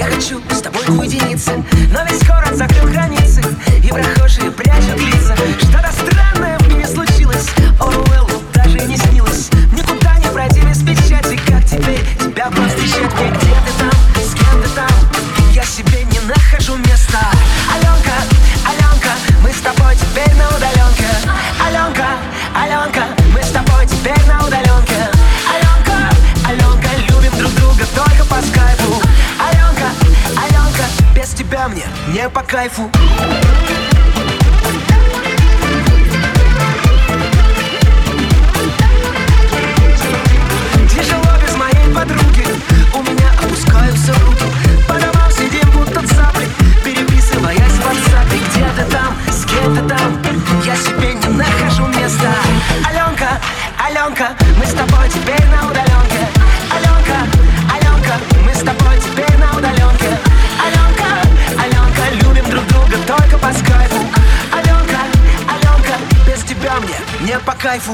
Я хочу с тобой уединиться Но ведь скоро закрыл границы И прохожие прячут лица. Что-то странное в мире случилось Оруэллу даже не снилось. Никуда не пройти без печати Как теперь тебя повстречать мне Где ты кайфу. Тяжело без моей подруги. У меня опускаются руки. По домам сидим будто цапли Переписываясь в WhatsApp. Где ты там, с кем ты там? Я себе не нахожу места. Аленка, Аленка Мы с тобой теперь на удаленке. Аленка, Eu Minha pacaifu.